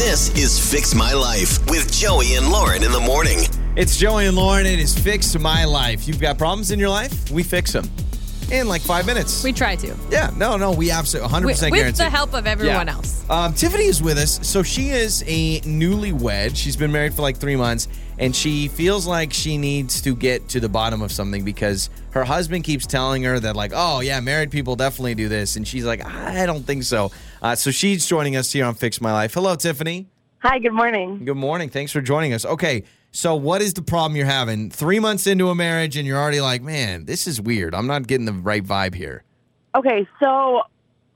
This is Fix My Life with Joey and Lauren in the morning. It's Joey and Lauren. It is Fix My Life. You've got problems in your life? We fix them in like five minutes. We try to. yeah, no, no, we absolutely 100% With, with guarantee. the help of everyone Yeah. else. Um, Tiffany is with us. So she is a newlywed. She's been married for like three months, and she feels like she needs to get to the bottom of something because her husband keeps telling her that, like, oh, yeah, married people definitely do this. And she's like, I don't think so. Uh, so she's joining us here on Fix My Life. Hello, Tiffany. Hi, good morning. Good morning. Thanks for joining us. Okay, so what is the problem you're having? Three months into a marriage, and you're already like, man, this is weird. I'm not getting the right vibe here. Okay, so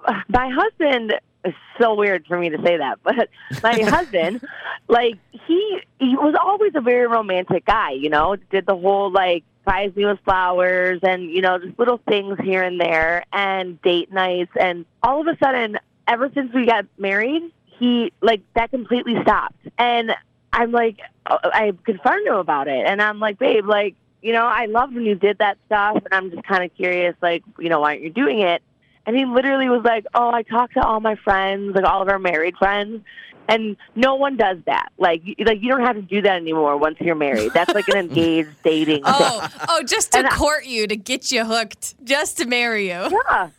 my husband is so weird for me to say that, but my husband, like he he was always a very romantic guy, you know, did the whole like surprise me with flowers and you know just little things here and there and date nights. And all of a sudden ever since we got married he like that completely stopped. And i'm like uh, i confronted him about it. And i'm like babe like you know i loved when you did that stuff. And i'm just kind of curious like you know why aren't you doing it and he literally was like oh i talked to all my friends like all of our married friends and no one does that. Like, you, like you don't have to do that anymore once you're married. That's like an engaged dating. Oh, oh, just to And I- court you, to get you hooked, just to marry you. Yeah.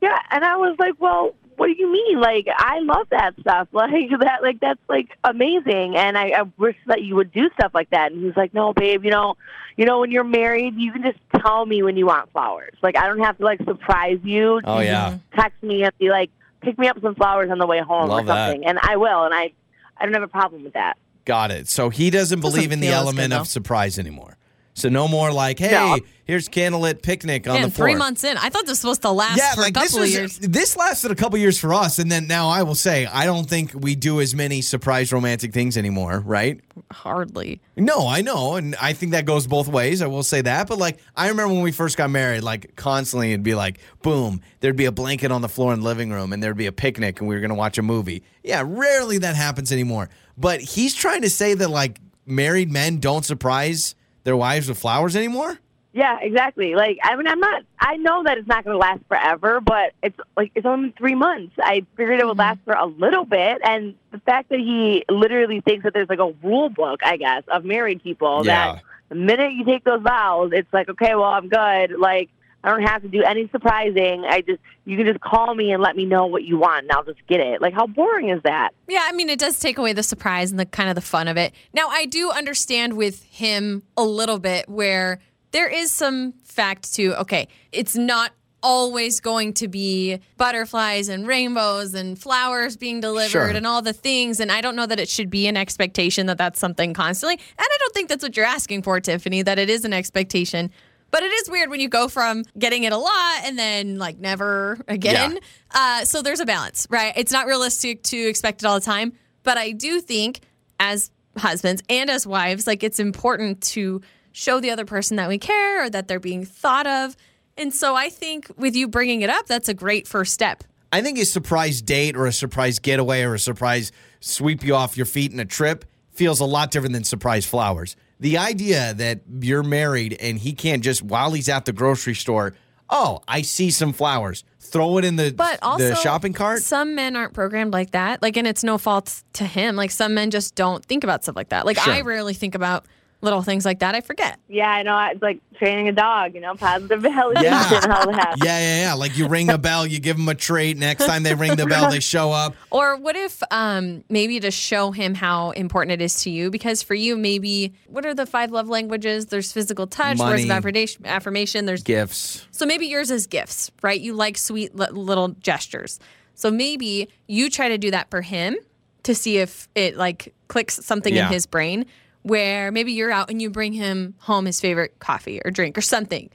Yeah. And I was like, well, what do you mean? Like, I love that stuff. Like that, like that's like amazing. And I, I wish that you would do stuff like that. And he's like, no, babe, you know, you know, when you're married, you can just tell me when you want flowers. Like, I don't have to like surprise you. Oh, yeah. Text me and be like, pick me up some flowers on the way home Love or that. something. And I will. And I, I don't have a problem with that. Got it. So he doesn't Doesn't believe in the element good, of surprise anymore. So no more like, hey, No. here's candlelit picnic on And the floor. three months in, I thought this was supposed to last yeah, for like a this was of years. this lasted a couple years for us, and then now I will say I don't think we do as many surprise romantic things anymore, right? Hardly. No, I know, and I think that goes both ways. I will say that, but like I remember when we first got married, like constantly it'd be like, boom, there'd be a blanket on the floor in the living room, and there'd be a picnic, and we were gonna watch a movie. Yeah, rarely that happens anymore. But he's trying to say that like married men don't surprise their wives with flowers anymore. Yeah, exactly. Like, I mean, I'm not. I know that it's not going to last forever, but it's like it's only three months. I figured it would last mm-hmm. for a little bit, and the fact that he literally thinks that there's like a rule book, I guess, of married people Yeah. that the minute you take those vows, it's like, okay, well, I'm good. Like, I don't have to do any surprising. I just you can just call me and let me know what you want, and I'll just get it. Like, how boring is that? Yeah, I mean, it does take away the surprise and the kind of the fun of it. Now, I do understand with him a little bit where there is some fact to, okay, it's not always going to be butterflies and rainbows and flowers being delivered Sure. and all the things. And I don't know that it should be an expectation that that's something constantly. And I don't think that's what you're asking for, Tiffany, that it is an expectation. But it is weird when you go from getting it a lot and then like never again. Uh, so there's a balance, right? It's not realistic to expect it all the time. But I do think as husbands and as wives, like it's important to show the other person that we care or that they're being thought of. And so I think with you bringing it up, that's a great first step. I think a surprise date or a surprise getaway or a surprise sweep you off your feet in a trip feels a lot different than surprise flowers. The idea that you're married and he can't just while he's at the grocery store, oh, I see some flowers, throw it in the But also, the shopping cart. Some men aren't programmed like that. Like, and it's no fault to him. Like, some men just don't think about stuff like that. Like, Sure. I rarely think about little things like that. I forget. Yeah, I know. It's like training a dog. You know, positive validation, Yeah. and all that. Yeah, yeah, yeah. Like you ring a bell, you give them a treat. Next time they ring the bell, they show up. Or what if um, maybe to show him how important it is to you? Because for you, maybe what are the five love languages? There's physical touch, words of affirmation, affirmation. There's Gifts. So maybe yours is gifts, right? You like sweet li- little gestures. So maybe you try to do that for him to see if it like clicks something Yeah. in his brain where maybe you're out and you bring him home his favorite coffee or drink or something.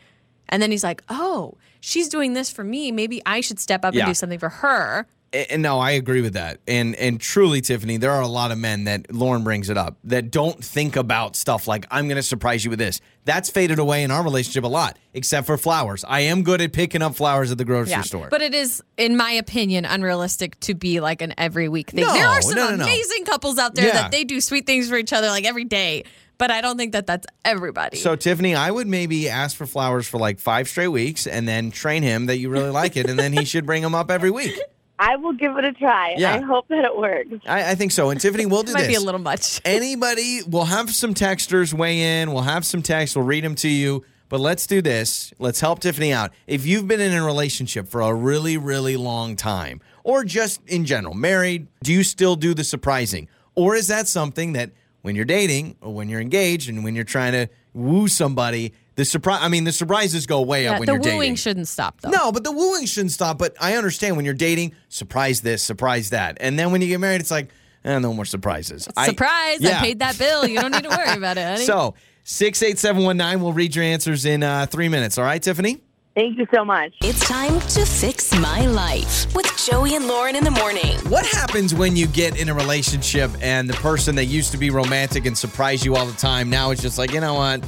And then he's like, "Oh, she's doing this for me. Maybe I should step up Yeah. and do something for her." And no, I agree with that. And and truly, Tiffany, there are a lot of men that Lauren brings it up that don't think about stuff like I'm going to surprise you with this. That's faded away in our relationship a lot, except for flowers. I am good at picking up flowers at the grocery store. But it is, in my opinion, unrealistic to be like an every week thing. No, there are some no, no. amazing couples out there Yeah. that they do sweet things for each other like every day. But I don't think that that's everybody. so Tiffany, I would maybe ask for flowers for like five straight weeks, and then train him that you really like it, and then he should bring them up every week. I will give it a try. Yeah. I hope that it works. I, I think so. And Tiffany, we'll do Might this. be a little much. Anybody, we'll have some texters weigh in. We'll have some texts. We'll read them to you. But let's do this. Let's help Tiffany out. If you've been in a relationship for a really, really long time, or just in general, married, do you still do the surprising? Or is that something that when you're dating or when you're engaged and when you're trying to woo somebody, the surprise, I mean, the surprises go way Yeah, up when you're dating. The wooing shouldn't stop though. No, but the wooing shouldn't stop. But I understand when you're dating, surprise this, surprise that. And then when you get married, it's like, eh, no more surprises. I- Surprise! Yeah. I paid that bill. You don't need to worry about it, honey. So, 68719, we'll read your answers in uh, three minutes. All right, Tiffany? Thank you so much. It's time to fix my life with Joey and Lauren in the morning. What happens when you get in a relationship and the person that used to be romantic and surprise you all the time now it's just like, you know what?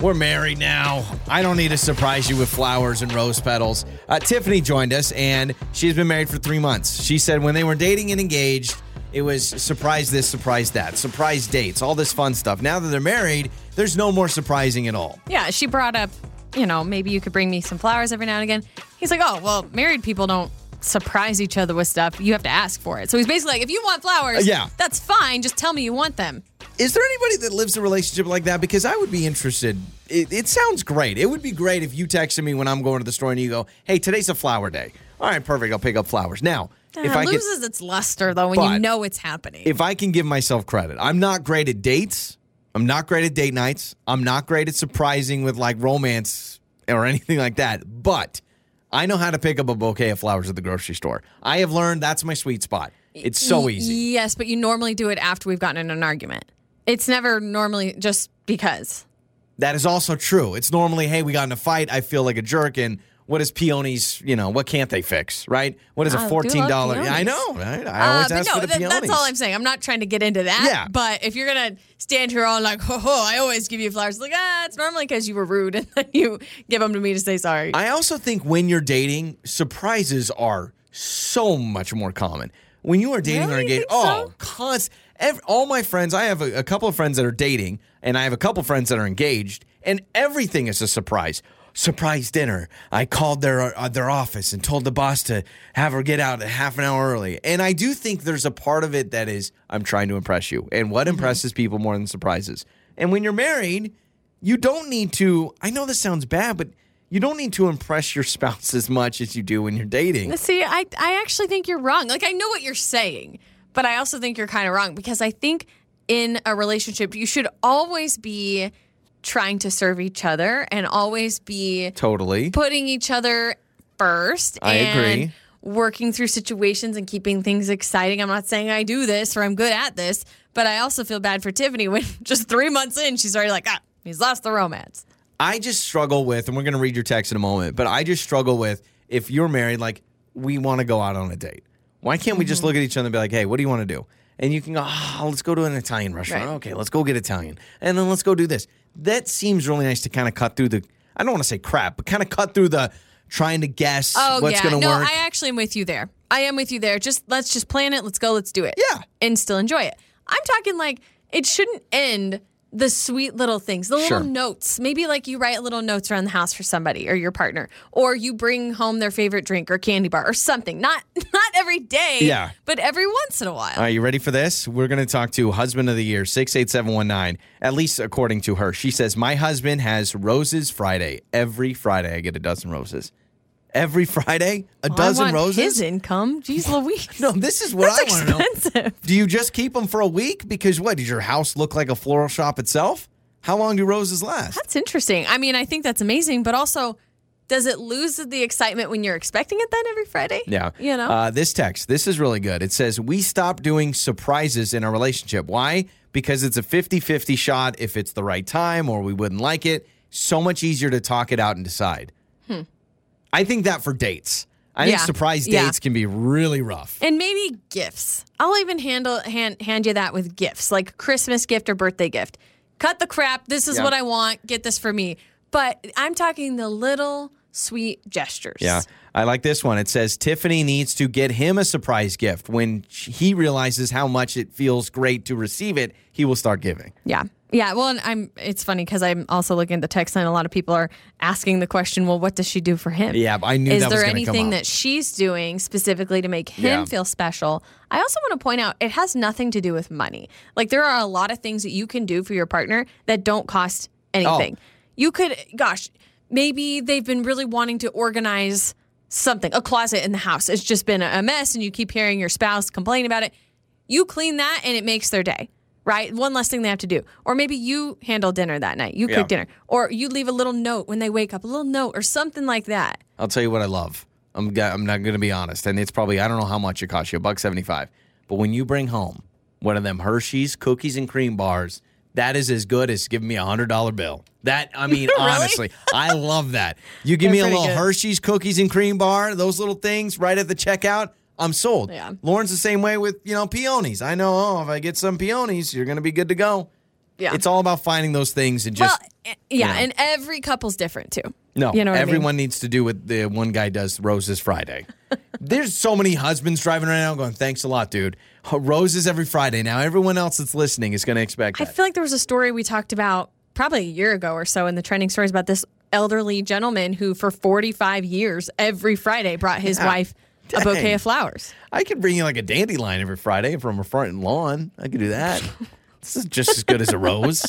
We're married now. I don't need to surprise you with flowers and rose petals. Uh, Tiffany joined us and she's been married for three months. She said when they were dating and engaged, it was surprise this, surprise that, surprise dates, all this fun stuff. Now that they're married, there's no more surprising at all. yeah, she brought up, you know, maybe you could bring me some flowers every now and again. He's like, oh, well, married people don't surprise each other with stuff. You have to ask for it. So he's basically like, if you want flowers, Uh, yeah. that's fine. Just tell me you want them. Is there anybody that lives a relationship like that? Because I would be interested. It, it sounds great. It would be great if you texted me when I'm going to the store and you go, "Hey, today's a flower day." All right, perfect. I'll pick up flowers. Now, uh, if it I can, loses its luster though when you know it's happening. if I can give myself credit, I'm not great at dates. I'm not great at date nights. I'm not great at surprising with like romance or anything like that. But I know how to pick up a bouquet of flowers at the grocery store. I have learned that's my sweet spot. It's so easy. Yes, but you normally do it after we've gotten in an argument. It's never normally just because. That is also true. It's normally, hey, we got in a fight. I feel like a jerk. And what is peonies? You know, what can't they fix, right? What is a love fourteen dollar? I know, right? I always Uh, ask no, for the that- peonies. that's all I'm saying. I'm not trying to get into that. Yeah. But if you're gonna stand here all like, ho ho, I always give you flowers. Like, ah, it's normally because you were rude and then you give them to me to say sorry. I also think when you're dating, surprises are so much more common. When you are dating Really? or engaged, think so? oh, const, ev all my friends, I have a, a couple of friends that are dating, and I have a couple of friends that are engaged, and everything is a surprise. Surprise dinner. I called their uh, their office and told the boss to have her get out a half an hour early. And I do think there's a part of it that is I'm trying to impress you. And what Mm-hmm. impresses people more than surprises? And when you're married, you don't need to. I know this sounds bad, but you don't need to impress your spouse as much as you do when you're dating. See, I, I actually think you're wrong. Like, I know what you're saying, but I also think you're kind of wrong because I think in a relationship, you should always be trying to serve each other and always be Totally. putting each other first. I and agree. Working through situations and keeping things exciting. I'm not saying I do this or I'm good at this, but I also feel bad for Tiffany when just three months in, she's already like, ah, he's lost the romance. I just struggle with, and we're going to read your text in a moment, but I just struggle with if you're married, like, we want to go out on a date. Why can't we just Mm-hmm. look at each other and be like, hey, what do you want to do? And you can go, oh, let's go to an Italian restaurant. Right. Okay, let's go get Italian. And then let's go do this. That seems really nice to kind of cut through the, I don't want to say crap, but kind of cut through the trying to guess Oh what's yeah, going to no, work. I actually am with you there. I am with you there. Just let's just plan it. Let's go. Let's do it. Yeah. and still enjoy it. I'm talking like it shouldn't end the sweet little things, the little Sure. notes. Maybe like you write little notes around the house for somebody or your partner, or you bring home their favorite drink or candy bar or something. Not not every day. Yeah. but every once in a while. Right, you ready for this? We're going to talk to husband of the year, 68719. At least according to her. She says, My husband has roses Friday. Every Friday, I get a dozen roses. Every Friday, a Well, dozen I want roses? His income, Jeez Louise. no, this is what That's I want to know. Do you just keep them for a week? Because what? Does your house look like a floral shop itself? How long do roses last? That's interesting. I mean, I think that's amazing, but also, does it lose the excitement when you're expecting it then every Friday? Yeah. You know? Uh, this text, this is really good. It says, We stopped doing surprises in our relationship. Why? Because it's a 50 50 shot if it's the right time or we wouldn't like it. So much easier to talk it out and decide. I think that for dates. I think. Yeah. surprise Yeah. dates can be really rough. And maybe gifts. I'll even handle hand hand you that with gifts, like Christmas gift or birthday gift. Cut the crap. This is Yeah. what I want. Get this for me. But I'm talking the little sweet gestures. Yeah. I like this one. It says Tiffany needs to get him a surprise gift. When he realizes how much it feels great to receive it, he will start giving. Yeah. Yeah. Well, and I'm. It's funny because I'm also looking at the text line. A lot of people are asking the question, well, what does she do for him? Yeah, I knew Is that was there anything that she's doing specifically to make him Yeah. feel special? I also want to point out it has nothing to do with money. Like there are a lot of things that you can do for your partner that don't cost oh. anything. Oh. You could, gosh, maybe they've been really wanting to organize something, a closet in the house. It's just been a mess, and you keep hearing your spouse complain about it. You clean that, and it makes their day. Right, one less thing they have to do, or maybe you handle dinner that night. You cook Yeah. dinner, or you leave a little note when they wake up, a little note, or something like that. I'll tell you what I love. I'm, I'm not going to be honest. And it's probably, I don't know how much it costs you, a buck 75. But when you bring home one of them Hershey's cookies and cream bars, that is as good as giving me a $100 bill. That, I mean, Really? honestly, I love that. You give They're me a little good. Hershey's cookies and cream bar, those little things right at the checkout. I'm sold. Yeah. Lauren's the same way with, you know, peonies. I know, oh, if I get some peonies, you're going to be good to go. Yeah. It's all about finding those things and just well, eh, yeah, know. and every couple's different too. No, you know what I mean? everyone needs to do what the one guy does. Roses Friday. There's so many husbands driving around now going, "Thanks a lot, dude." Roses every Friday. Now everyone else that's listening is going to expect I that. feel like there was a story we talked about probably a year ago or so in the trending stories about this elderly gentleman who, for 45 years, every Friday brought his Yeah. wife a bouquet of flowers. I could bring you like a dandelion every Friday from a front lawn. I could do that. this is just as good as a rose.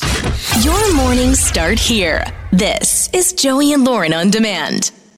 Your mornings start here. This is Joey and Lauren on demand.